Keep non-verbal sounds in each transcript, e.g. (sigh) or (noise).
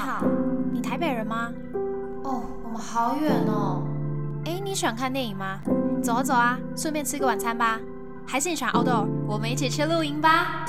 好，你台北人吗？哦，我们好远哦。哎，你喜欢看电影吗？走啊走啊，顺便吃个晚餐吧。还是你喜欢 outdoor？我们一起去露营吧。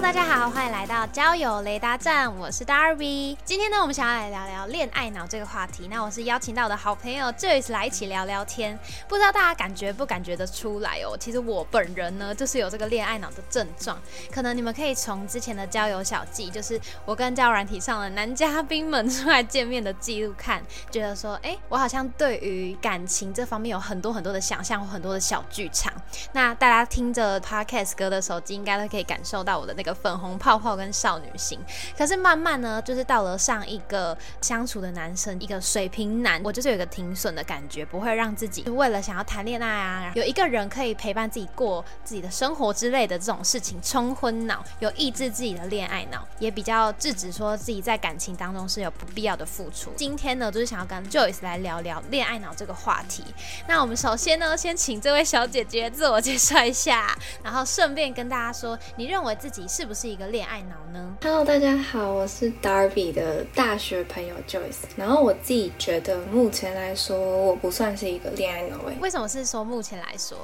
大家好，欢迎来到交友雷达站，我是 Darby。今天呢，我们想要来聊聊恋爱脑这个话题。那我是邀请到我的好朋友 Joyce 来一起聊聊天。不知道大家感觉不感觉得出来哦？其实我本人呢，就是有这个恋爱脑的症状。可能你们可以从之前的交友小记，就是我跟交友软体上的男嘉宾们出来见面的记录看，觉得说，哎，我好像对于感情这方面有很多很多的想象，很多的小剧场。那大家听着 Podcast 歌的手机，应该都可以感受到我的那个。粉红泡泡跟少女心，可是慢慢呢，就是到了上一个相处的男生，一个水瓶男，我就是有一个停损的感觉，不会让自己为了想要谈恋爱啊，有一个人可以陪伴自己过自己的生活之类的这种事情冲昏脑，有抑制自己的恋爱脑，也比较制止说自己在感情当中是有不必要的付出。今天呢，就是想要跟 Joyce 来聊聊恋爱脑这个话题。那我们首先呢，先请这位小姐姐自我介绍一下，然后顺便跟大家说，你认为自己是。不是一个恋爱脑呢？Hello，大家好，我是 Darby 的大学朋友 Joyce。然后我自己觉得，目前来说，我不算是一个恋爱脑。诶，为什么是说目前来说？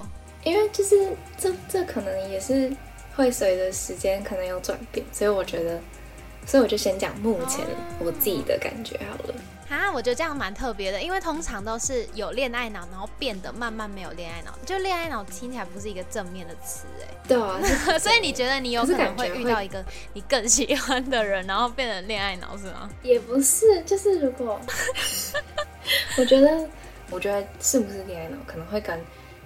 因为就是这这可能也是会随着时间可能有转变，所以我觉得，所以我就先讲目前我自己的感觉好了。啊，我觉得这样蛮特别的，因为通常都是有恋爱脑，然后变得慢慢没有恋爱脑。就恋爱脑听起来不是一个正面的词，哎。对啊。(laughs) 所以你觉得你有可能会遇到一个你更喜欢的人，然后变成恋爱脑是吗？也不是，就是如果，(laughs) 我觉得，我觉得是不是恋爱脑，可能会跟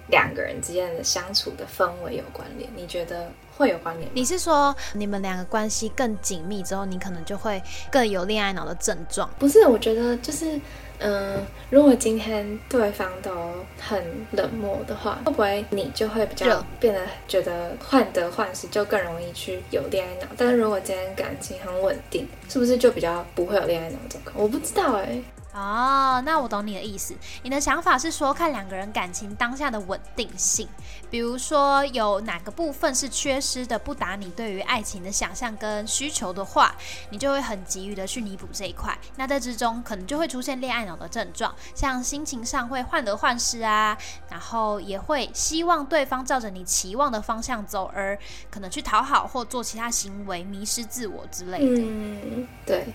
两个人之间的相处的氛围有关联。你觉得？会有关联。你是说你们两个关系更紧密之后，你可能就会更有恋爱脑的症状？不是，我觉得就是，嗯，如果今天对方都很冷漠的话，会不会你就会比较变得觉得患得患失，就更容易去有恋爱脑？但是如果今天感情很稳定，是不是就比较不会有恋爱脑状况？我不知道哎。哦，那我懂你的意思。你的想法是说，看两个人感情当下的稳定性，比如说有哪个部分是缺失的，不达你对于爱情的想象跟需求的话，你就会很急于的去弥补这一块。那在之中，可能就会出现恋爱脑的症状，像心情上会患得患失啊，然后也会希望对方照着你期望的方向走，而可能去讨好或做其他行为，迷失自我之类的。嗯，对。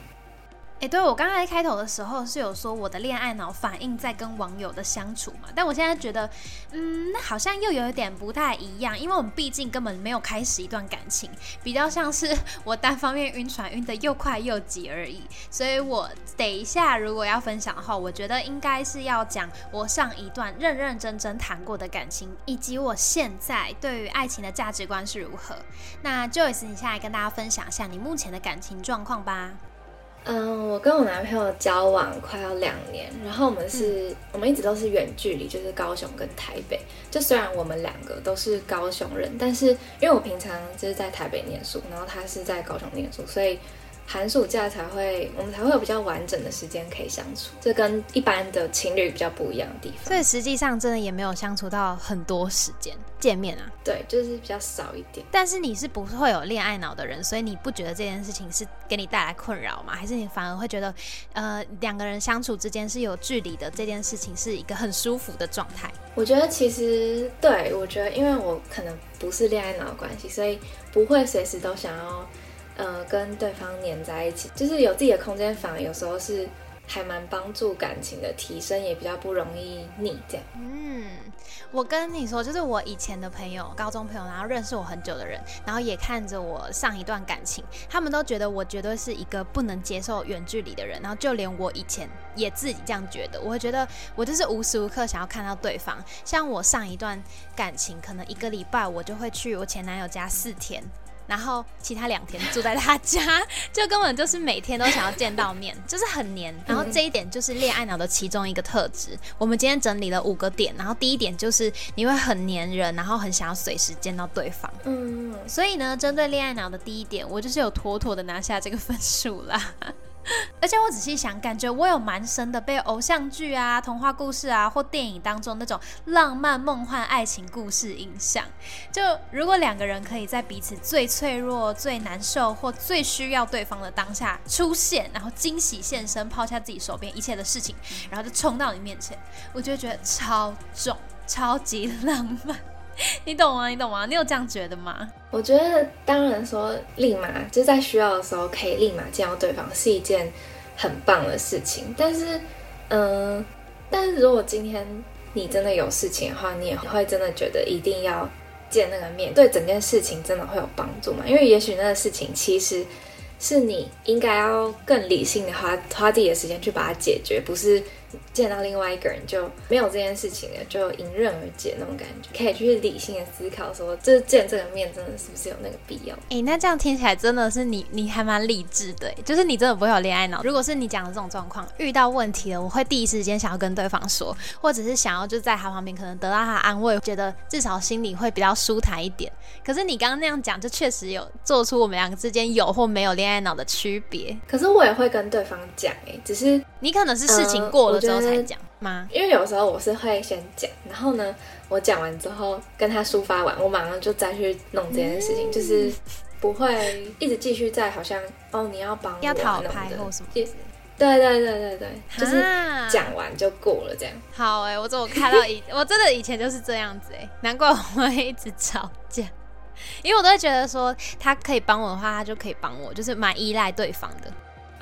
哎，对我刚才开头的时候是有说我的恋爱脑反应在跟网友的相处嘛，但我现在觉得，嗯，那好像又有一点不太一样，因为我们毕竟根本没有开始一段感情，比较像是 (laughs) 我单方面晕船晕的又快又急而已。所以我等一下如果要分享的话，我觉得应该是要讲我上一段认认真真谈过的感情，以及我现在对于爱情的价值观是如何。那 Joyce，你现在跟大家分享一下你目前的感情状况吧。嗯，我跟我男朋友交往快要两年，然后我们是，我们一直都是远距离，就是高雄跟台北。就虽然我们两个都是高雄人，但是因为我平常就是在台北念书，然后他是在高雄念书，所以。寒暑假才会，我们才会有比较完整的时间可以相处，这跟一般的情侣比较不一样的地方。所以实际上真的也没有相处到很多时间见面啊。对，就是比较少一点。但是你是不会有恋爱脑的人，所以你不觉得这件事情是给你带来困扰吗？还是你反而会觉得，呃，两个人相处之间是有距离的，这件事情是一个很舒服的状态？我觉得其实对，我觉得因为我可能不是恋爱脑的关系，所以不会随时都想要。呃，跟对方黏在一起，就是有自己的空间，反而有时候是还蛮帮助感情的提升，也比较不容易腻这样。嗯，我跟你说，就是我以前的朋友，高中朋友，然后认识我很久的人，然后也看着我上一段感情，他们都觉得我绝对是一个不能接受远距离的人，然后就连我以前也自己这样觉得，我会觉得我就是无时无刻想要看到对方。像我上一段感情，可能一个礼拜我就会去我前男友家四天。然后其他两天住在他家，(laughs) 就根本就是每天都想要见到面，就是很黏。然后这一点就是恋爱脑的其中一个特质。我们今天整理了五个点，然后第一点就是你会很黏人，然后很想要随时见到对方。嗯，所以呢，针对恋爱脑的第一点，我就是有妥妥的拿下这个分数啦。(laughs) 而且我仔细想，感觉我有蛮深的被偶像剧啊、童话故事啊或电影当中那种浪漫梦幻爱情故事影响。就如果两个人可以在彼此最脆弱、最难受或最需要对方的当下出现，然后惊喜现身，抛下自己手边一切的事情，然后就冲到你面前，我就觉得超重、超级浪漫。(laughs) 你懂吗？你懂吗？你有这样觉得吗？我觉得，当然说立马就在需要的时候可以立马见到对方是一件很棒的事情。但是，嗯，但是如果今天你真的有事情的话，你也会真的觉得一定要见那个面，对整件事情真的会有帮助吗？因为也许那个事情其实是你应该要更理性的花花自己的时间去把它解决，不是。见到另外一个人就没有这件事情了，就迎刃而解那种感觉，可以去理性的思考，说这见这个面真的是不是有那个必要？哎，那这样听起来真的是你，你还蛮理智的，就是你真的不会有恋爱脑。如果是你讲的这种状况，遇到问题了，我会第一时间想要跟对方说，或者是想要就在他旁边，可能得到他安慰，觉得至少心里会比较舒坦一点。可是你刚刚那样讲，就确实有做出我们两个之间有或没有恋爱脑的区别。可是我也会跟对方讲，哎，只是你可能是事情过了之后才讲吗？因为有时候我是会先讲，然后呢，我讲完之后跟他抒发完，我马上就再去弄这件事情，就是不会一直继续在好像哦你要帮要讨拍或什么。对对对对对，就是讲完就过了这样。好哎，我怎么看到以 (laughs) 我真的以前就是这样子哎，难怪我会一直吵架。因为我都会觉得说，他可以帮我的话，他就可以帮我，就是蛮依赖对方的。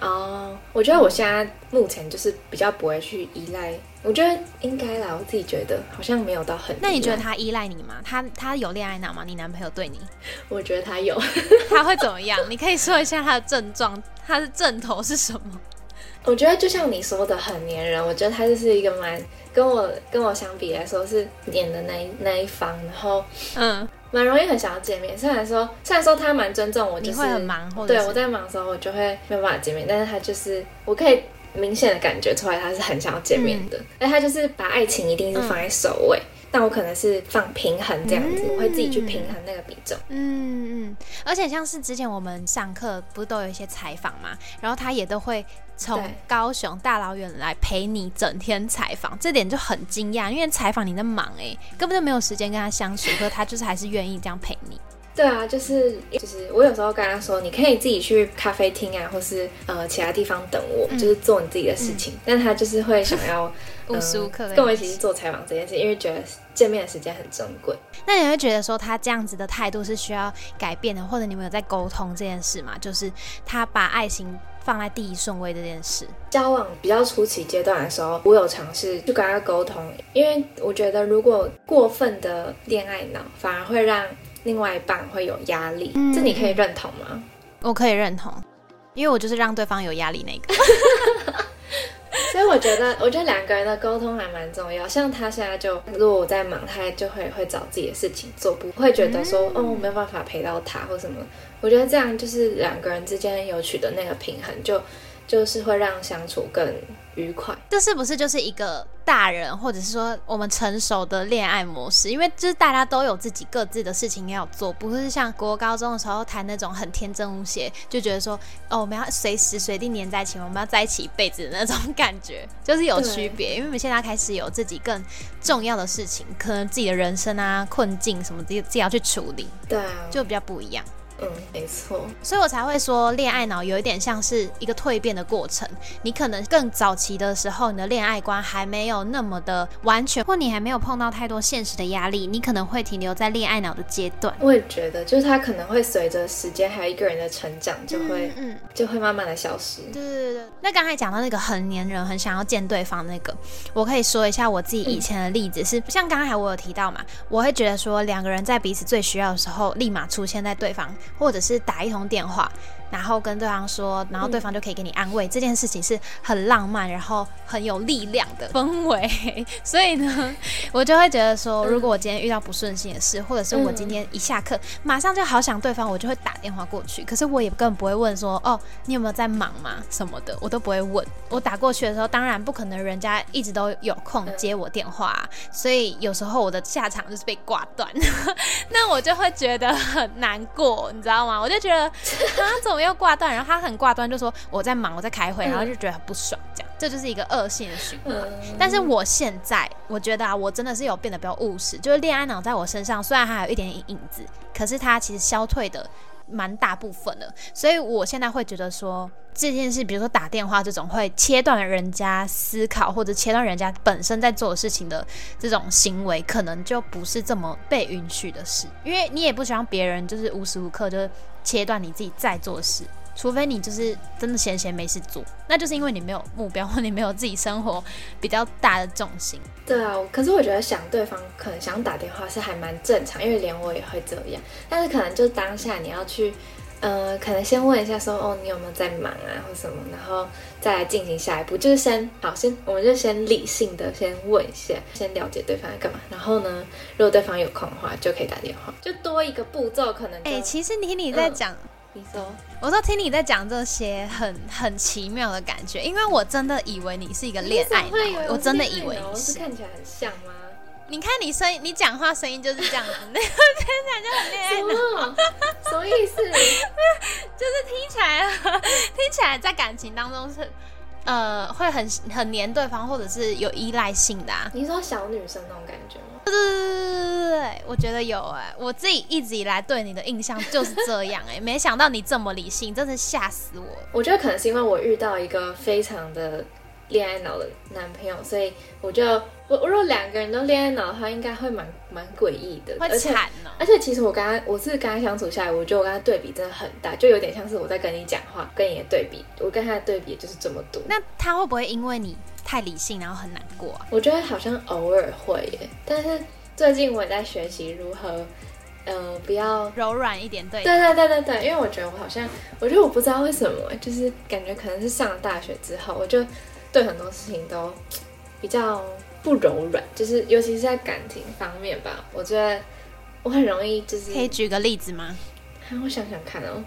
哦，我觉得我现在目前就是比较不会去依赖。我觉得应该啦，我自己觉得好像没有到很。那你觉得他依赖你吗？他他有恋爱脑吗？你男朋友对你？(laughs) 我觉得他有。(laughs) 他会怎么样？你可以说一下他的症状，他的症头是什么？(laughs) 我觉得就像你说的，很黏人。我觉得他就是一个蛮跟我跟我相比来说是黏的那一那一方，然后嗯。蛮容易很想要见面，虽然说虽然说他蛮尊重我，就是会很忙，对我在忙的时候我就会没有办法见面，但是他就是我可以明显的感觉出来他是很想要见面的，而他就是把爱情一定是放在首位。但我可能是放平衡这样子，我会自己去平衡那个比重。嗯嗯，而且像是之前我们上课不是都有一些采访嘛，然后他也都会从高雄大老远来陪你整天采访，这点就很惊讶，因为采访你那么忙哎，根本就没有时间跟他相处，可是他就是还是愿意这样陪你。(laughs) 对啊，就是就是我有时候跟他说，你可以自己去咖啡厅啊，或是呃其他地方等我，就是做你自己的事情。但他就是会想要 (laughs) 无时无刻跟我一起去做采访这件事，因为觉得见面的时间很珍贵。那你会觉得说他这样子的态度是需要改变的，或者你们有在沟通这件事吗？就是他把爱情放在第一顺位这件事。交往比较初期阶段的时候，我有尝试去跟他沟通，因为我觉得如果过分的恋爱脑，反而会让。另外一半会有压力，这你可以认同吗？我可以认同，因为我就是让对方有压力那个。(laughs) 所以我觉得，(laughs) 我觉得两个人的沟通还蛮重要。像他现在就，如果我在忙，他就会会找自己的事情做，不会觉得说，哦，没有办法陪到他或什么。我觉得这样就是两个人之间有取得那个平衡，就就是会让相处更。愉快，这是不是就是一个大人，或者是说我们成熟的恋爱模式？因为就是大家都有自己各自的事情要做，不是像国高中的时候谈那种很天真无邪，就觉得说哦，我们要随时随地黏在一起，我们要在一起一辈子的那种感觉，就是有区别。因为我们现在开始有自己更重要的事情，可能自己的人生啊、困境什么，自己自己要去处理，对啊，就比较不一样。嗯，没错，所以我才会说恋爱脑有一点像是一个蜕变的过程。你可能更早期的时候，你的恋爱观还没有那么的完全，或你还没有碰到太多现实的压力，你可能会停留在恋爱脑的阶段。我也觉得，就是他可能会随着时间还有一个人的成长，就会嗯，就会慢慢的消失。对对对。那刚才讲到那个很黏人，很想要见对方那个，我可以说一下我自己以前的例子，是像刚才我有提到嘛，我会觉得说两个人在彼此最需要的时候，立马出现在对方。或者是打一通电话。然后跟对方说，然后对方就可以给你安慰，这件事情是很浪漫，然后很有力量的氛围。(laughs) 所以呢，(laughs) 我就会觉得说，如果我今天遇到不顺心的事，或者是我今天一下课马上就好想对方，我就会打电话过去。可是我也根本不会问说，哦，你有没有在忙吗？什么的，我都不会问。我打过去的时候，当然不可能人家一直都有空接我电话，所以有时候我的下场就是被挂断，(laughs) 那我就会觉得很难过，你知道吗？我就觉得啊怎么又挂断？然后他很挂断，就说我在忙，我在开会，然后就觉得很不爽，这样这就是一个恶性的循环。但是我现在我觉得啊，我真的是有变得比较务实，就是恋爱脑在我身上虽然还有一点点影子，可是它其实消退的。蛮大部分的，所以我现在会觉得说这件事，比如说打电话这种会切断人家思考或者切断人家本身在做的事情的这种行为，可能就不是这么被允许的事，因为你也不希望别人就是无时无刻就切断你自己在做事。除非你就是真的闲闲没事做，那就是因为你没有目标，或你没有自己生活比较大的重心。对啊，可是我觉得想对方可能想打电话是还蛮正常，因为连我也会这样。但是可能就当下你要去，呃，可能先问一下说，哦，你有没有在忙啊，或什么，然后再来进行下一步。就是先好，先我们就先理性的先问一下，先了解对方在干嘛。然后呢，如果对方有空的话，就可以打电话，就多一个步骤，可能。哎，其实你你在讲。你说，我说听你在讲这些很很奇妙的感觉，因为我真的以为你是一个恋爱脑，我真的以为你是看起来很像吗？你看你声音，你讲话声音就是这样子，那个听起来就很恋爱脑，什么意思？(laughs) 就是听起来听起来在感情当中是。呃，会很很黏对方，或者是有依赖性的啊？你说小女生那种感觉吗？对对对对对对我觉得有哎，我自己一直以来对你的印象就是这样哎，没想到你这么理性，真是吓死我。我觉得可能是因为我遇到一个非常的。恋爱脑的男朋友，所以我就我我如果两个人都恋爱脑的话，应该会蛮蛮诡异的，会惨哦。而且其实我跟他，我是跟他相处下来，我觉得我跟他对比真的很大，就有点像是我在跟你讲话，跟你的对比，我跟他的对比就是这么多。那他会不会因为你太理性，然后很难过啊？我觉得好像偶尔会耶，但是最近我也在学习如何，呃，不要柔软一点，对，对对对对对，因为我觉得我好像，我觉得我不知道为什么，就是感觉可能是上了大学之后，我就。对很多事情都比较不柔软，就是尤其是在感情方面吧。我觉得我很容易就是。可以举个例子吗？我想想看哦。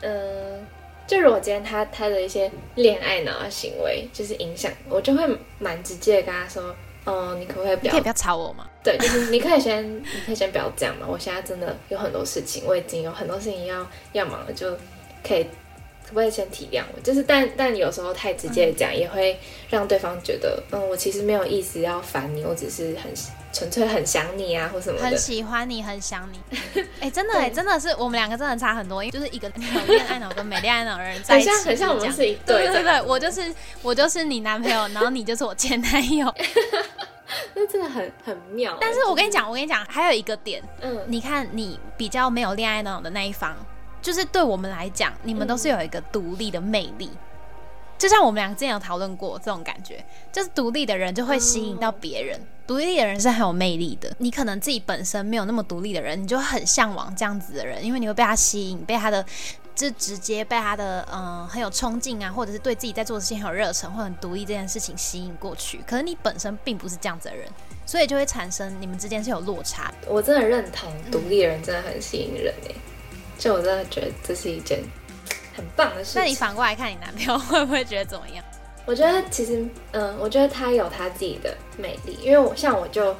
嗯，就如果今天他他的一些恋爱脑的行为，就是影响我，就会蛮直接的跟他说：“哦，你可不可以不要？可以不要吵我吗？”对，就是你可以先，你可以先不要这样嘛。我现在真的有很多事情，我已经有很多事情要要忙了，就可以。不会先体谅我，就是但但有时候太直接讲，也会让对方觉得，嗯，我其实没有意思要烦你，我只是很纯粹很想你啊，或什么很喜欢你，很想你。(laughs) 哎，真的哎，真的是我们两个真的差很多，因为就是一个有恋爱脑跟没恋爱脑的人在一起，很像我们是一对对对，我就是我就是你男朋友，(laughs) 然后你就是我前男友，(laughs) 那真的很很妙。但是我跟你讲，我跟你讲，还有一个点，嗯，你看你比较没有恋爱脑的那一方。就是对我们来讲，你们都是有一个独立的魅力，就像我们两个之前有讨论过这种感觉，就是独立的人就会吸引到别人，独立的人是很有魅力的。你可能自己本身没有那么独立的人，你就很向往这样子的人，因为你会被他吸引，被他的就直接被他的嗯很有冲劲啊，或者是对自己在做的事情很有热忱，或很独立这件事情吸引过去。可是你本身并不是这样子的人，所以就会产生你们之间是有落差。我真的认同，独立的人真的很吸引人诶。就我真的觉得这是一件很棒的事情。那你反过来看你男朋友会不会觉得怎么样？我觉得其实，嗯，我觉得他有他自己的魅力，因为我像我就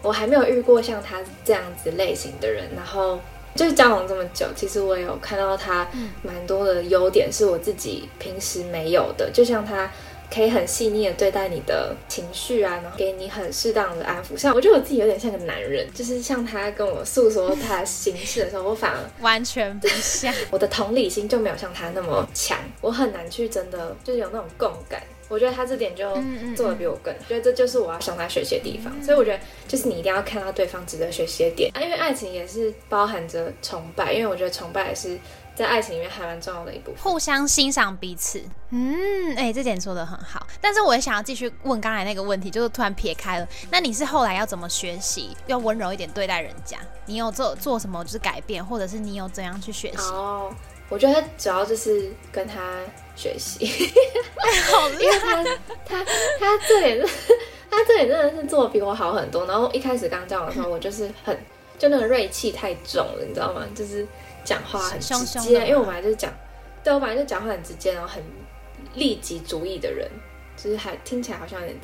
我还没有遇过像他这样子类型的人，然后就是交往这么久，其实我有看到他蛮多的优点是我自己平时没有的，就像他。可以很细腻的对待你的情绪啊，然后给你很适当的安抚。像我觉得我自己有点像个男人，就是像他跟我诉说他的心事的时候，我反而完全不像。(laughs) 我的同理心就没有像他那么强，我很难去真的就是有那种共感。我觉得他这点就做的比我更，觉得这就是我要向他学习的地方。所以我觉得就是你一定要看到对方值得学习的点啊，因为爱情也是包含着崇拜，因为我觉得崇拜也是。在爱情里面还蛮重要的一部分，互相欣赏彼此。嗯，哎，这点说的很好。但是我也想要继续问刚才那个问题，就是突然撇开了。那你是后来要怎么学习，要温柔一点对待人家？你有做做什么就是改变，或者是你有怎样去学习？哦，我觉得主要就是跟他学习，(laughs) 好厉害。他他这点是，他这点真的是做的比我好很多。然后一开始刚交往的时候，我就是很就那个锐气太重了，你知道吗？就是。讲话很直接，因为我本来就是讲，对我本来就讲话很直接，然后很利己主义的人，就是还听起来好像有点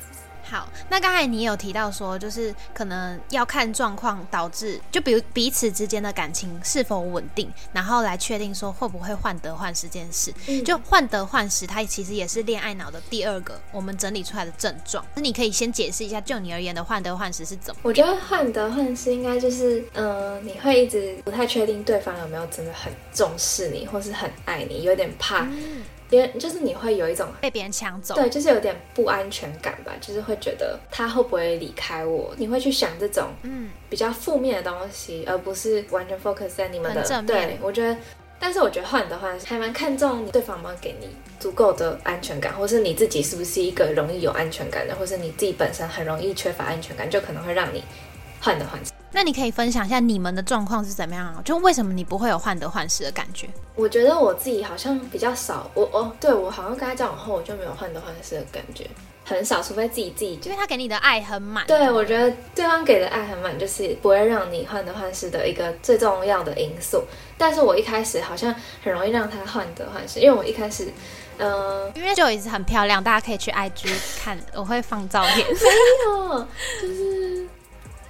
好，那刚才你有提到说，就是可能要看状况导致，就比如彼此之间的感情是否稳定，然后来确定说会不会患得患失这件事。就患得患失，它其实也是恋爱脑的第二个我们整理出来的症状。那你可以先解释一下，就你而言的患得患失是怎么？我觉得患得患失应该就是，嗯，你会一直不太确定对方有没有真的很重视你，或是很爱你，有点怕。别人就是你会有一种被别人抢走，对，就是有点不安全感吧，就是会觉得他会不会离开我，你会去想这种嗯比较负面的东西，而不是完全 focus 在你们的。对，我觉得，但是我觉得换的话还蛮看重对方有没有给你足够的安全感，或是你自己是不是一个容易有安全感的，或是你自己本身很容易缺乏安全感，就可能会让你患得患失。那你可以分享一下你们的状况是怎么样啊？就为什么你不会有患得患失的感觉？我觉得我自己好像比较少，我哦，对我好像跟他交往后，我就没有患得患失的感觉，很少，除非自己自己，因为他给你的爱很满。对，我觉得对方给的爱很满，就是不会让你患得患失的一个最重要的因素。但是我一开始好像很容易让他患得患失，因为我一开始，嗯，因为就一直很漂亮，大家可以去 IG 看，我会放照片。没有，就是。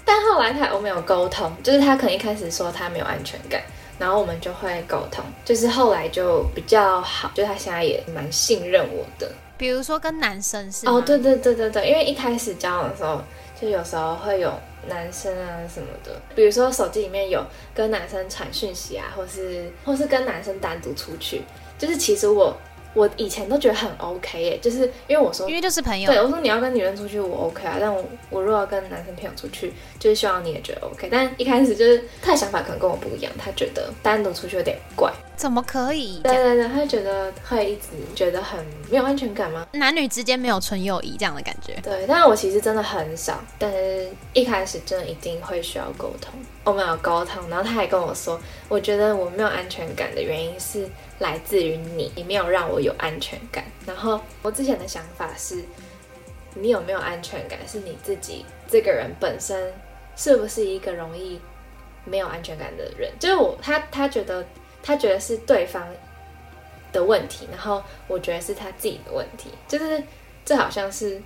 但后来他我们有沟通，就是他可能一开始说他没有安全感，然后我们就会沟通，就是后来就比较好，就他现在也蛮信任我的。比如说跟男生是哦，对对对对对，因为一开始交往的时候，就有时候会有男生啊什么的，比如说手机里面有跟男生传讯息啊，或是或是跟男生单独出去，就是其实我。我以前都觉得很 OK 耶，就是因为我说，因为就是朋友，对我说你要跟女人出去，我 OK 啊。但我我如果要跟男生朋友出去，就是希望你也觉得 OK。但一开始就是他的想法可能跟我不一样，他觉得单独出去有点怪。怎么可以？对对对，他觉得会一直觉得很没有安全感吗？男女之间没有纯友谊这样的感觉。对，但是我其实真的很少，但是一开始真的一定会需要沟通。我们有沟通，然后他还跟我说，我觉得我没有安全感的原因是。来自于你，你没有让我有安全感。然后我之前的想法是，你有没有安全感是你自己这个人本身是不是一个容易没有安全感的人？就是我他他觉得他觉得是对方的问题，然后我觉得是他自己的问题。就是这好像是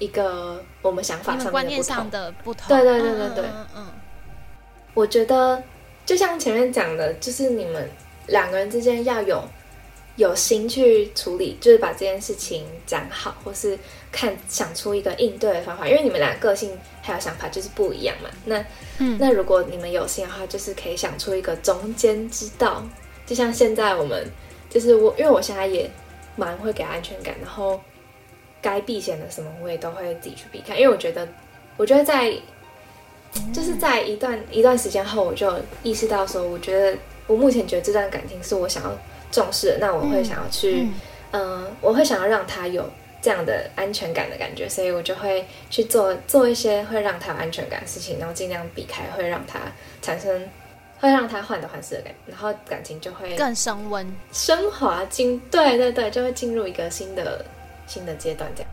一个我们想法上面的不同。对对对对对，嗯，我觉得就像前面讲的，就是你们。两个人之间要有有心去处理，就是把这件事情讲好，或是看想出一个应对的方法。因为你们俩个性还有想法就是不一样嘛。那嗯，那如果你们有心的话，就是可以想出一个中间之道。就像现在我们，就是我，因为我现在也蛮会给安全感，然后该避险的什么我也都会自己去避开。因为我觉得，我觉得在就是在一段一段时间后，我就意识到说，我觉得。我目前觉得这段感情是我想要重视的，那我会想要去，嗯，我会想要让他有这样的安全感的感觉，所以我就会去做做一些会让他有安全感的事情，然后尽量避开会让他产生会让他患得患失的感觉，然后感情就会更升温、升华进，对对对，就会进入一个新的新的阶段这样。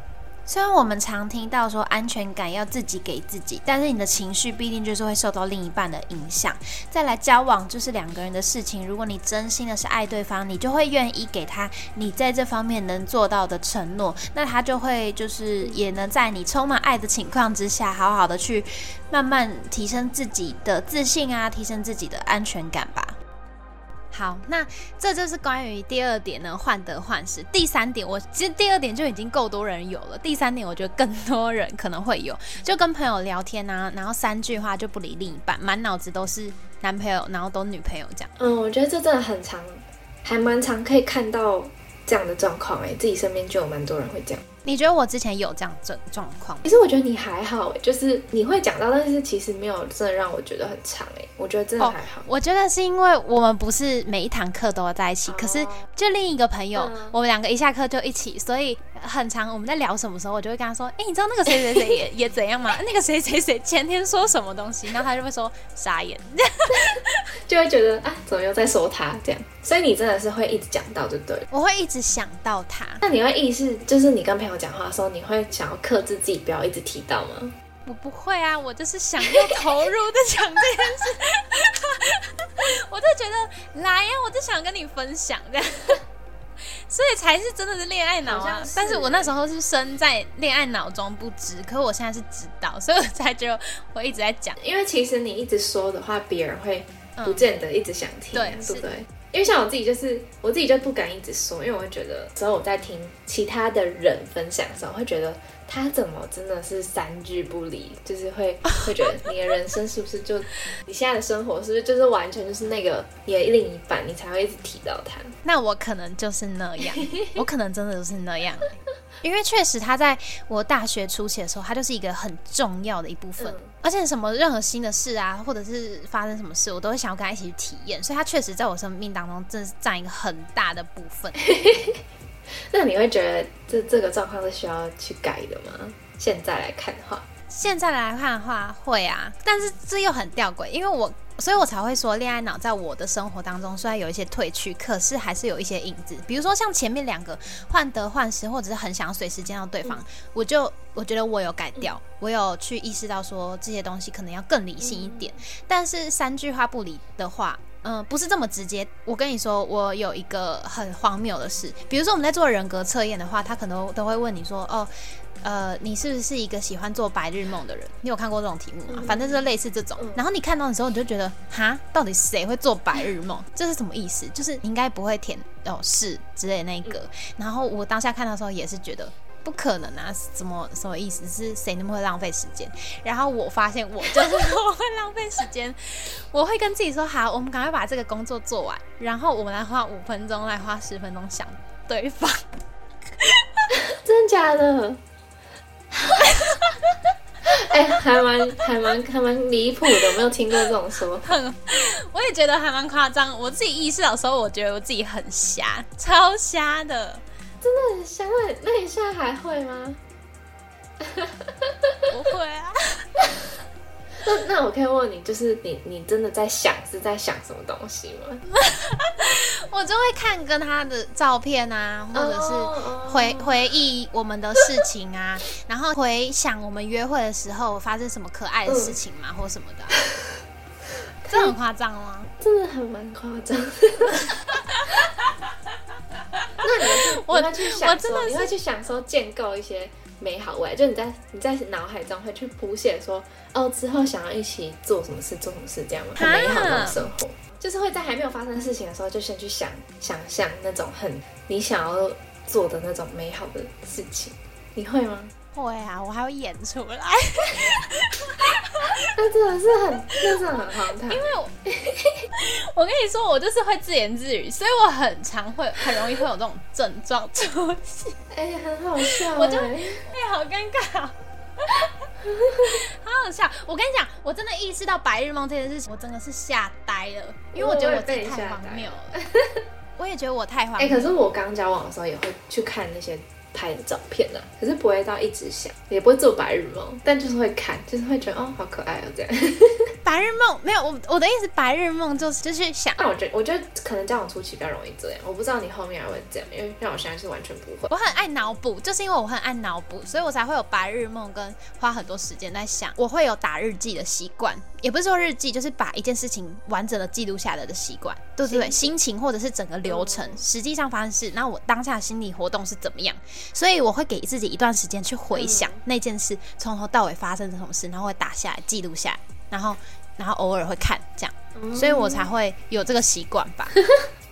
虽然我们常听到说安全感要自己给自己，但是你的情绪必定就是会受到另一半的影响。再来交往就是两个人的事情，如果你真心的是爱对方，你就会愿意给他你在这方面能做到的承诺，那他就会就是也能在你充满爱的情况之下，好好的去慢慢提升自己的自信啊，提升自己的安全感吧。好，那这就是关于第二点呢，患得患失。第三点，我其实第二点就已经够多人有了。第三点，我觉得更多人可能会有，就跟朋友聊天啊，然后三句话就不理另一半，满脑子都是男朋友，然后都女朋友这样。嗯，我觉得这真的很长，还蛮长，可以看到这样的状况。哎，自己身边就有蛮多人会这样。你觉得我之前有这样状状况？其实我觉得你还好，就是你会讲到，但是其实没有真的让我觉得很长哎。我觉得真的还好。我觉得是因为我们不是每一堂课都要在一起，可是就另一个朋友，我们两个一下课就一起，所以很长。我们在聊什么时候，我就会跟他说：“哎，你知道那个谁谁谁也也怎样吗？(laughs) 那个谁谁谁前天说什么东西？”然后他就会说傻眼，就会觉得啊，怎么又在说他这样？所以你真的是会一直讲到，就对。我会一直想到他。那你会意识，就是你跟朋友。讲话的时候，你会想要克制自己，不要一直提到吗？我不会啊，我就是想要投入的讲这件事，(laughs) 我就觉得来呀，我就想跟你分享这样。所以才是真的是恋爱脑啊！但是我那时候是生在恋爱脑中不知，可我现在是知道，所以我才就我一直在讲。因为其实你一直说的话，别人会不见得一直想听，对不对？因为像我自己就是我自己就不敢一直说，因为我会觉得，之后我在听其他的人分享的时候，会觉得他怎么真的是三句不离，就是会 (laughs) 会觉得你的人生是不是就你现在的生活是不是就是完全就是那个你的另一半，你才会一直提到他？那我可能就是那样，(laughs) 我可能真的就是那样。因为确实，他在我大学初期的时候，他就是一个很重要的一部分。而且什么任何新的事啊，或者是发生什么事，我都会想要跟他一起去体验。所以，他确实在我生命当中，真的是占一个很大的部分。(laughs) 那你会觉得这这个状况是需要去改的吗？现在来看的话，现在来看的话会啊，但是这又很吊诡，因为我。所以我才会说，恋爱脑在我的生活当中虽然有一些褪去，可是还是有一些影子。比如说像前面两个患得患失，或者是很想要随时见到对方，我就我觉得我有改掉，我有去意识到说这些东西可能要更理性一点。但是三句话不离的话，嗯，不是这么直接。我跟你说，我有一个很荒谬的事，比如说我们在做人格测验的话，他可能都会问你说，哦。呃，你是不是一个喜欢做白日梦的人？你有看过这种题目吗？反正就是类似这种。然后你看到的时候，你就觉得，哈，到底谁会做白日梦？这是什么意思？就是你应该不会填哦是之类那个。然后我当下看到的时候也是觉得不可能啊，怎么什么意思？是谁那么会浪费时间？然后我发现我就是我会浪费时间，我会跟自己说，好，我们赶快把这个工作做完，然后我们来花五分钟，来花十分钟想对方。真的假的？(laughs) 哎，还蛮还蛮还蛮离谱的，没有听过这种说。(laughs) 我也觉得还蛮夸张。我自己意识到时候，我觉得我自己很瞎，超瞎的，真的很瞎。那那你现在还会吗？(laughs) 不会啊。(laughs) 那那我可以问你，就是你你真的在想是在想什么东西吗？(laughs) 我就会看跟他的照片啊，或者是回回忆我们的事情啊，然后回想我们约会的时候发生什么可爱的事情嘛，或什么的。这很夸张吗？真的很蛮夸张。那你会你会去想说，你会去想说建构一些美好未来，就你在你在脑海中会去谱写说，哦，之后想要一起做什么事，做什么事，这样吗？很美好的生活。就是会在还没有发生事情的时候，就先去想想象那种很你想要做的那种美好的事情，你会吗？会啊，我还要演出来。(laughs) 那真的是很，那真的很荒唐。因为我，(laughs) 我跟你说，我就是会自言自语，所以我很常会很容易会有这种症状出现。哎，很好笑。我就哎，好尴尬。好好笑！我跟你讲，我真的意识到白日梦这件事情，我真的是吓呆了，因为我觉得我自己太荒谬了。我也觉得我太荒谬。哎，可是我刚交往的时候也会去看那些。拍的照片啊，可是不会到一直想，也不会做白日梦，但就是会看，就是会觉得哦，好可爱哦，这样。白日梦没有我我的意思，白日梦就是就是想。那我觉得我觉得可能交往初期比较容易这样，我不知道你后面还会这样，因为像我现在是完全不会。我很爱脑补，就是因为我很爱脑补，所以我才会有白日梦跟花很多时间在想。我会有打日记的习惯，也不是说日记，就是把一件事情完整的记录下来的习惯，对不对？心情或者是整个流程，实际上发生事，那我当下心理活动是怎么样？所以我会给自己一段时间去回想那件事从头到尾发生什么事，然后会打下来记录下来，然后然后偶尔会看这样，所以我才会有这个习惯吧。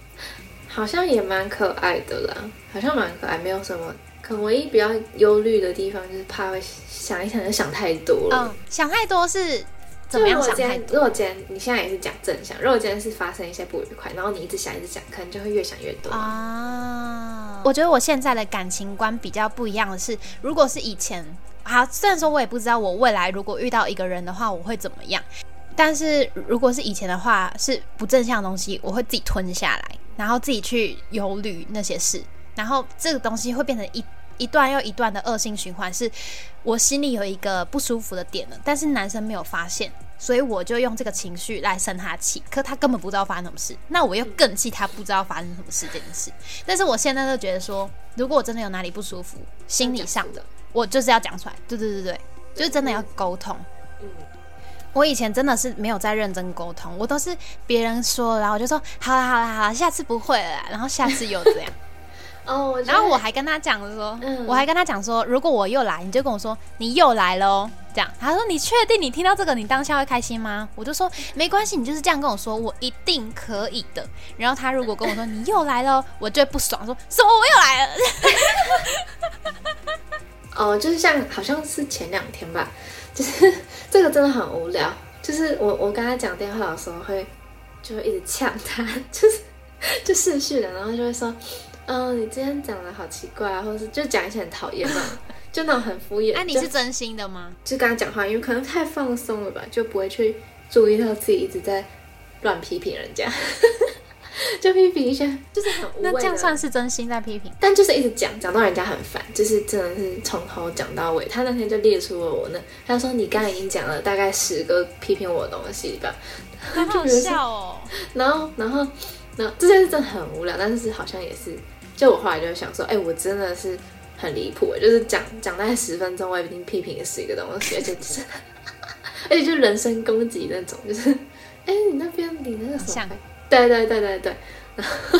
(laughs) 好像也蛮可爱的啦，好像蛮可爱，没有什么。可能唯一比较忧虑的地方就是怕会想一想就想太多了。嗯，想太多是。怎么样想太多？如果今天你现在也是讲正向，如果今天是发生一些不愉快，然后你一直想一直想，可能就会越想越多啊。我觉得我现在的感情观比较不一样的是，如果是以前，好，虽然说我也不知道我未来如果遇到一个人的话我会怎么样，但是如果是以前的话，是不正向的东西，我会自己吞下来，然后自己去忧虑那些事，然后这个东西会变成一。一段又一段的恶性循环，是我心里有一个不舒服的点了，但是男生没有发现，所以我就用这个情绪来生他气，可他根本不知道发生什么事，那我又更气他不知道发生什么事这件事。但是我现在就觉得说，如果我真的有哪里不舒服，心理上的，我就是要讲出来，对对对对，就是真的要沟通。我以前真的是没有在认真沟通，我都是别人说，然后我就说好了好了好了，下次不会了，然后下次又这样。(laughs) 哦，然后我还跟他讲说，嗯我还跟他讲说，如果我又来，你就跟我说你又来了哦，这样。他说你确定你听到这个，你当下会开心吗？我就说没关系，你就是这样跟我说，我一定可以的。然后他如果跟我说你又来了哦，我就会不爽，说什么我又来了？(laughs) 哦，就是像好像是前两天吧，就是 (laughs) 这个真的很无聊。就是我我跟他讲电话的时候会就会一直呛他，(laughs) 就是就视讯的，然后就会说，嗯、你今天讲的好奇怪啊，或者是就讲一些很讨厌的，(laughs) 就那种很敷衍。那、你是真心的吗？就跟他讲话，因为可能太放松了吧，就不会去注意到自己一直在乱批评人家，(laughs) 就批评一些就是很无。那这样算是真心在批评？但就是一直讲，讲到人家很烦，就是真的是从头讲到尾。他那天就列出了我那，他说你刚刚已经讲了大概十个批评我的东西吧，好好 (laughs) 笑哦。然后然后然后这件事真的很无聊，但是好像也是，就我后来就想说，哎、我真的是很离谱，就是讲讲大概十分钟，我已经批评了十个东西，而且就是而且就是人身攻击那种，就是哎、你那边你那个什么？对对对对对。然后，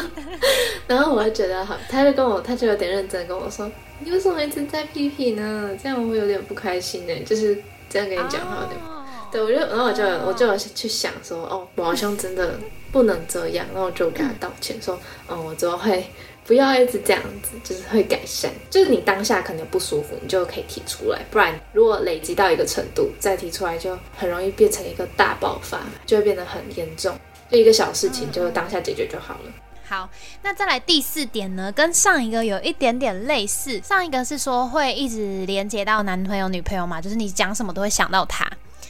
(laughs) 然后我就觉得好，他就跟我，他就有点认真跟我说：“你为什么一直在批评呢？这样我会有点不开心呢。”就是这样跟你讲话有点哦对，我就然后我就我就有去想说，哦，我好像真的不能这样，然后我就跟他道歉说，嗯，我之后会不要一直这样子，就是会改善。就是你当下可能不舒服，你就可以提出来，不然如果累积到一个程度，再提出来就很容易变成一个大爆发，就会变得很严重。就一个小事情，就当下解决就好了。好，那再来第四点呢，跟上一个有一点点类似。上一个是说会一直连接到男朋友、女朋友嘛，就是你讲什么都会想到他。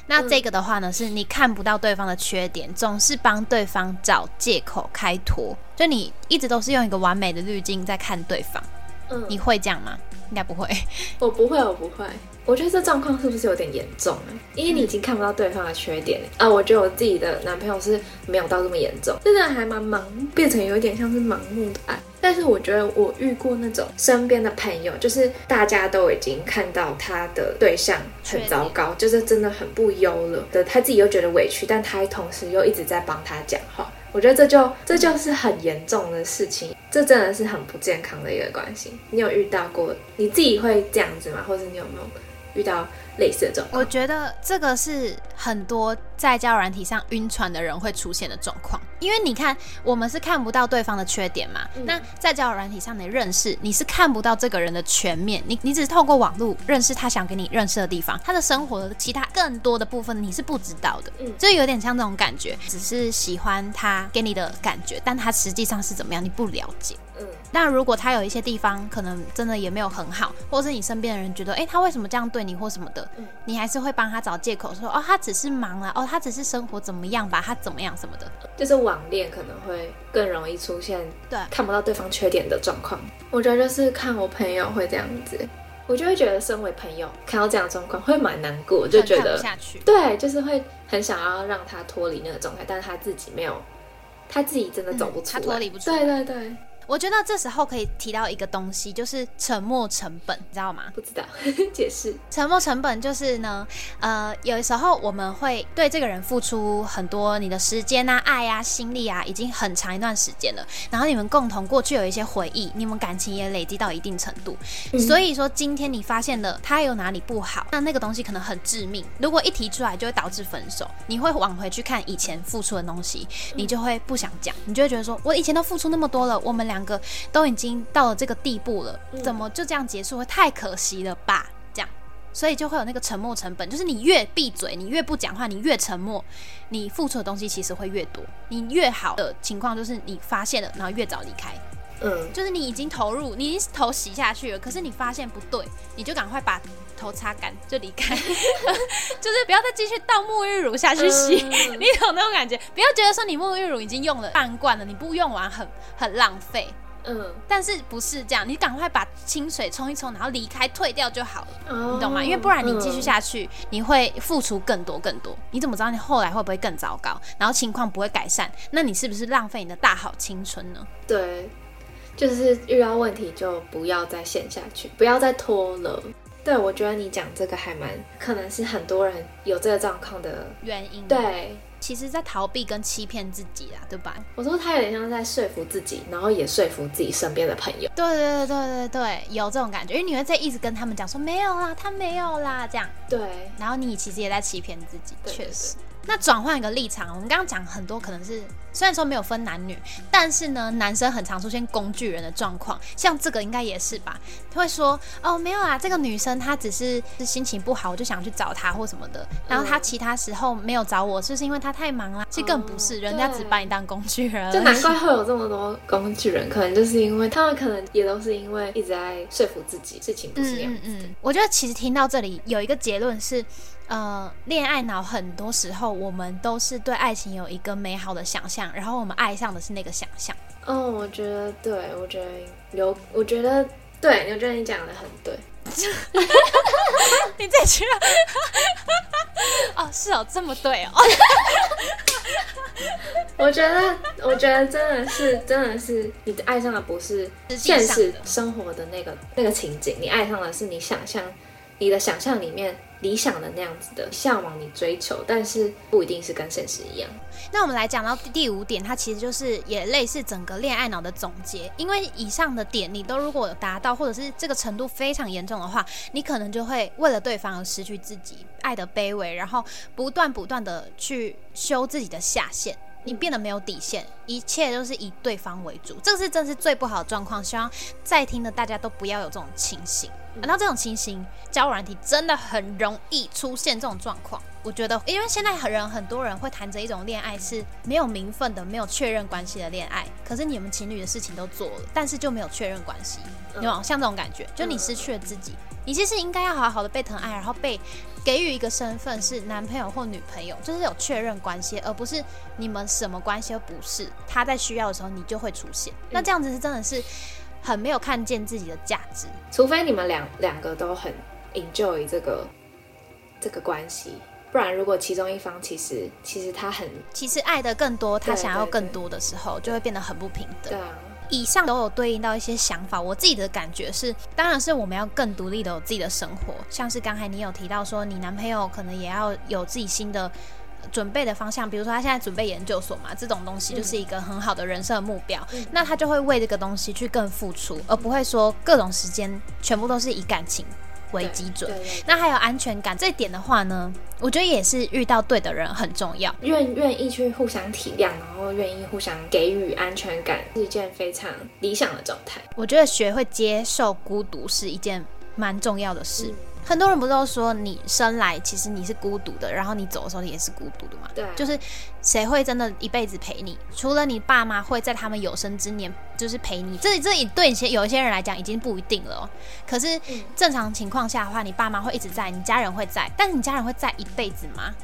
那这个的话呢，是你看不到对方的缺点，总是帮对方找借口开脱，就你一直都是用一个完美的滤镜在看对方。嗯，你会这样吗？应该不会。(laughs) 我不会，我不会。我觉得这状况是不是有点严重啊？因为你已经看不到对方的缺点了啊。我觉得我自己的男朋友是没有到这么严重，真的还蛮盲，变成有点像是盲目的爱。但是我觉得我遇过那种身边的朋友，就是大家都已经看到他的对象很糟糕，就是真的很不优了的，他自己又觉得委屈，但他同时又一直在帮他讲话。我觉得这就这就是很严重的事情，这真的是很不健康的一个关系。你有遇到过你自己会这样子吗？或者你有没有遇到类似的状况？我觉得这个是很多在交友软体上晕船的人会出现的状况，因为你看，我们是看不到对方的缺点嘛。嗯那在交友软体上的认识，你是看不到这个人的全面，你你只是透过网络认识他想给你认识的地方，他的生活的其他更多的部分你是不知道的。嗯就有点像这种感觉，只是喜欢他给你的感觉，但他实际上是怎么样你不了解。嗯那如果他有一些地方可能真的也没有很好，或者是你身边的人觉得，哎、他为什么这样对你或什么的，嗯你还是会帮他找借口说，哦，他只是忙啊，哦，他只是生活怎么样吧，他怎么样什么的。就是网恋可能会更容易出现对看不到对方缺点的状况。我觉得就是看我朋友会这样子，我就会觉得身为朋友看到这样的状况会蛮难过，就觉得。对，就是会很想要让他脱离那个状态，但是他自己没有，他自己真的走不出来，嗯他脱离不出来对对对，我觉得这时候可以提到一个东西，就是沉没成本，你知道吗？不知道 (laughs) 解释，沉没成本就是呢，呃，有时候我们会对这个人付出很多你的时间啊、爱啊、心力啊，已经很长一段时间了。然后你们共同过去有一些回忆，你们感情也累积到一定程度。所以说，今天你发现了他有哪里不好，那那个东西可能很致命。如果一提出来，就会导致分手。你会往回去看以前付出的东西，你就会不想讲，你就会觉得说，我以前都付出那么多了，我们两个都已经到了这个地步了，怎么就这样结束？会太可惜了吧？这样。所以就会有那个沉默成本，就是你越闭嘴，你越不讲话，你越沉默，你付出的东西其实会越多。你越好的情况就是你发现了，然后越早离开。嗯，就是你已经投入，你已经头洗下去了，可是你发现不对，你就赶快把头擦干就离开，(laughs) 就是不要再继续倒沐浴乳下去洗，嗯 (laughs) 你懂那种感觉？不要觉得说你沐浴乳已经用了半罐了，你不用完很很浪费。嗯，但是不是这样？你赶快把清水冲一冲，然后离开退掉就好了，哦你懂吗？因为不然你继续下去，你会付出更多更多。你怎么知道你后来会不会更糟糕？然后情况不会改善，那你是不是浪费你的大好青春呢？对，就是遇到问题就不要再陷下去，不要再拖了。对，我觉得你讲这个还蛮可能是很多人有这个状况的。原因对，其实在逃避跟欺骗自己啦，对吧？我说他有点像在说服自己，然后也说服自己身边的朋友。对对对对对对，有这种感觉，因为你会在一直跟他们讲说没有啦，他没有啦，这样。对，然后你其实也在欺骗自己，对确实。那转换一个立场，我们刚刚讲很多可能是，虽然说没有分男女，但是呢，男生很常出现工具人的状况，像这个应该也是吧？他会说，哦，没有啊，这个女生她只是是心情不好，我就想去找她或什么的，然后她其他时候没有找我，是不是因为她太忙了？其实更不是，人家只把你当工具人，就难怪会有这么多工具人，可能就是因为他们可能也都是因为一直在说服自己事情不是这样子的。嗯嗯嗯，我觉得其实听到这里有一个结论是，呃，恋爱脑很多时候我们都是对爱情有一个美好的想象，然后我们爱上的是那个想象。嗯，我觉得对，我觉得有，我觉得对，我觉得你讲的很对。(laughs) 你自己去了。哦，是哦，这么对哦。(laughs) 我觉得，我觉得真的是，真的是，你爱上的不是现实生活的那个那个情景，你爱上的是你想象，你的想象里面理想的那样子的向往，你追求，但是不一定是跟现实一样。那我们来讲到第五点，它其实就是也类似整个恋爱脑的总结。因为以上的点你都如果达到，或者是这个程度非常严重的话，你可能就会为了对方而失去自己，爱的卑微，然后不断不断的去修自己的下限。你变得没有底线，一切都是以对方为主，这个是真是最不好的状况。希望在听的大家都不要有这种情形。然后这种情形，交友软体真的很容易出现这种状况。我觉得，因为现在人很多人会谈着一种恋爱是没有名分的、没有确认关系的恋爱。可是你们情侣的事情都做了，但是就没有确认关系，有没有？像这种感觉，就你失去了自己。你其实应该要好好的被疼爱，然后被给予一个身份是男朋友或女朋友，就是有确认关系，而不是你们什么关系都不是。他在需要的时候，你就会出现。那这样子是真的是很没有看见自己的价值。除非你们两两个都很 enjoy 这个这个关系，不然如果其中一方其实其实他很其实爱的更多，他想要更多的时候，就会变得很不平等。对啊。以上都有对应到一些想法，我自己的感觉是，当然是我们要更独立的有自己的生活，像是刚才你有提到说，你男朋友可能也要有自己新的准备的方向，比如说他现在准备研究所嘛，这种东西就是一个很好的人生目标，那他就会为这个东西去更付出，而不会说各种时间全部都是以感情。为基准，那还有安全感这点的话呢，我觉得也是遇到对的人很重要，愿愿意去互相体谅，然后愿意互相给予安全感，是一件非常理想的状态。我觉得学会接受孤独是一件蛮重要的事。很多人不都说你生来其实你是孤独的，然后你走的时候你也是孤独的嘛？对，就是谁会真的一辈子陪你？除了你爸妈会在他们有生之年就是陪你，这这也对一些有一些人来讲已经不一定了。可是正常情况下的话，你爸妈会一直在，你家人会在，但是你家人会在一辈子吗？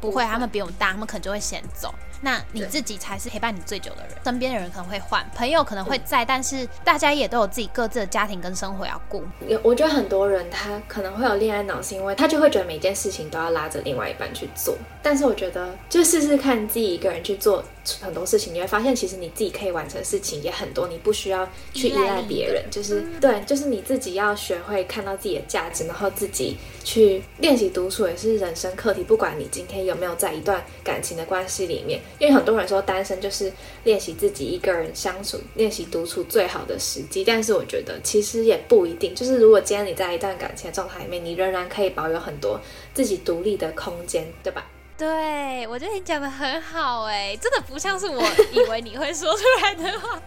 不会，他们比我们大，他们可能就会先走。那你自己才是陪伴你最久的人，身边的人可能会换，朋友可能会在，但是大家也都有自己各自的家庭跟生活要顾。有，我觉得很多人他可能会有恋爱脑，是因为他就会觉得每件事情都要拉着另外一半去做。但是我觉得，就试试看自己一个人去做很多事情，你会发现其实你自己可以完成的事情也很多，你不需要去依赖别人。就是对，就是你自己要学会看到自己的价值，然后自己去练习独处，也是人生课题。不管你今天有没有在一段感情的关系里面，因为很多人说。单身就是练习自己一个人相处、练习独处最好的时机，但是我觉得其实也不一定。就是如果今天你在一段感情的状态里面，你仍然可以保有很多自己独立的空间，对吧？对，我觉得你讲的很好，哎，真的不像是我以为你会说出来的话，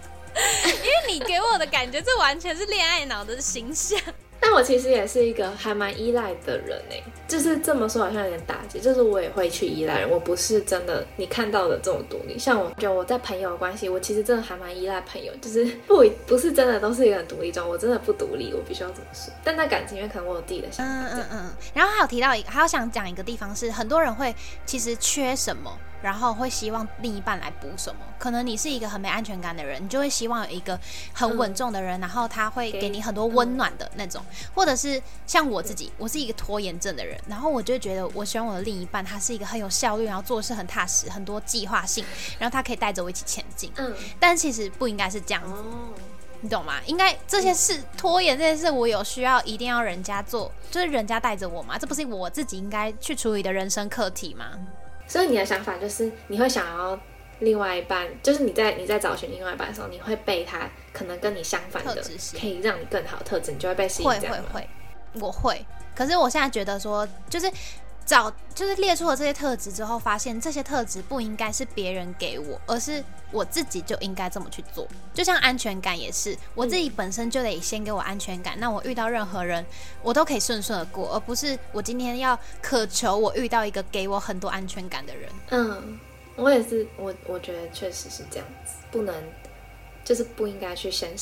因为你给我的感觉，这完全是恋爱脑的形象。但我其实也是一个还蛮依赖的人哎，就是这么说好像有点打击，就是我也会去依赖人，我不是真的你看到的这种独立。像我觉得我在朋友关系，我其实真的还蛮依赖朋友，就是不不是真的都是一个很独立中，我真的不独立，我必须要这么说。但在感情里面可能我有自己的想法。嗯嗯嗯。然后还有提到一个，还有想讲一个地方是，很多人会其实缺什么。然后会希望另一半来补什么？可能你是一个很没安全感的人，你就会希望有一个很稳重的人，然后他会给你很多温暖的那种。或者是像我自己，我是一个拖延症的人，然后我就觉得我希望我的另一半他是一个很有效率，然后做事很踏实，很多计划性，然后他可以带着我一起前进。嗯，但其实不应该是这样子，你懂吗？应该这些事拖延这件事，我有需要一定要人家做，就是人家带着我嘛？这不是我自己应该去处理的人生课题吗？所以你的想法就是你会想要另外一半，就是你在你在找寻另外一半的时候，你会被他可能跟你相反的可以让你更好的特质，你就会被吸引会会会，我会。可是我现在觉得说，就是找就是列出了这些特质之后，发现这些特质不应该是别人给我，而是我自己就应该这么去做。就像安全感也是，我自己本身就得先给我安全感，那我遇到任何人，我都可以顺顺的过，而不是我今天要渴求我遇到一个给我很多安全感的人。嗯，我也是，我我觉得确实是这样子，不能就是不应该去先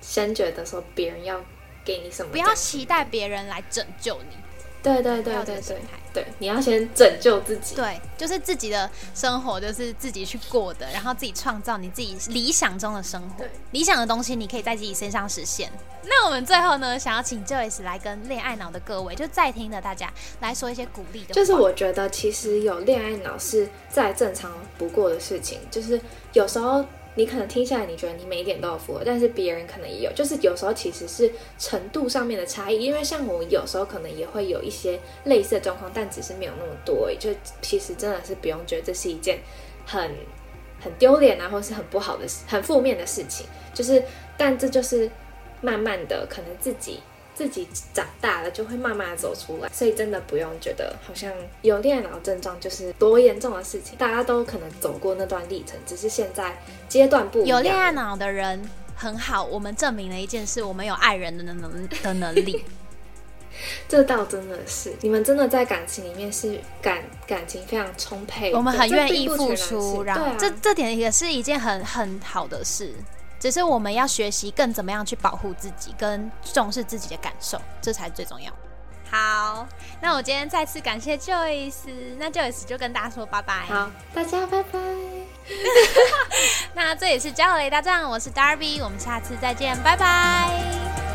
先觉得说别人要给你什么，不要期待别人来拯救你。对对对对对对，你要先拯救自己。对，就是自己的生活就是自己去过的，然后自己创造你自己理想中的生活对。理想的东西你可以在自己身上实现。那我们最后呢，想要请 Joyce 来跟恋爱脑的各位，就在听的大家来说一些鼓励的话。就是我觉得其实有恋爱脑是再正常不过的事情，就是有时候你可能听下来，你觉得你每一点都有符合，但是别人可能也有，就是有时候其实是程度上面的差异。因为像我有时候可能也会有一些类似的状况，但只是没有那么多。就其实真的是不用觉得这是一件很很丢脸啊，或是很不好的、很负面的事情。就是，但这就是慢慢的，可能自己自己长大了，就会慢慢的走出来。所以真的不用觉得好像有恋爱脑症状就是多严重的事情，大家都可能走过那段历程，只是现在阶段不一样。有恋爱脑的人很好，我们证明了一件事：我们有爱人的能的能力。(laughs) 这倒真的是，你们真的在感情里面是感感情非常充沛，我们很愿意付出，然后、对啊这这点也是一件很很好的事。只是我们要学习更怎么样去保护自己，跟重视自己的感受，这才是最重要。好，那我今天再次感谢 Joyce，那 Joyce 就跟大家说拜拜。好，大家拜拜。(laughs) 那这里是交流雷大战，我是 Darby，我们下次再见，拜拜。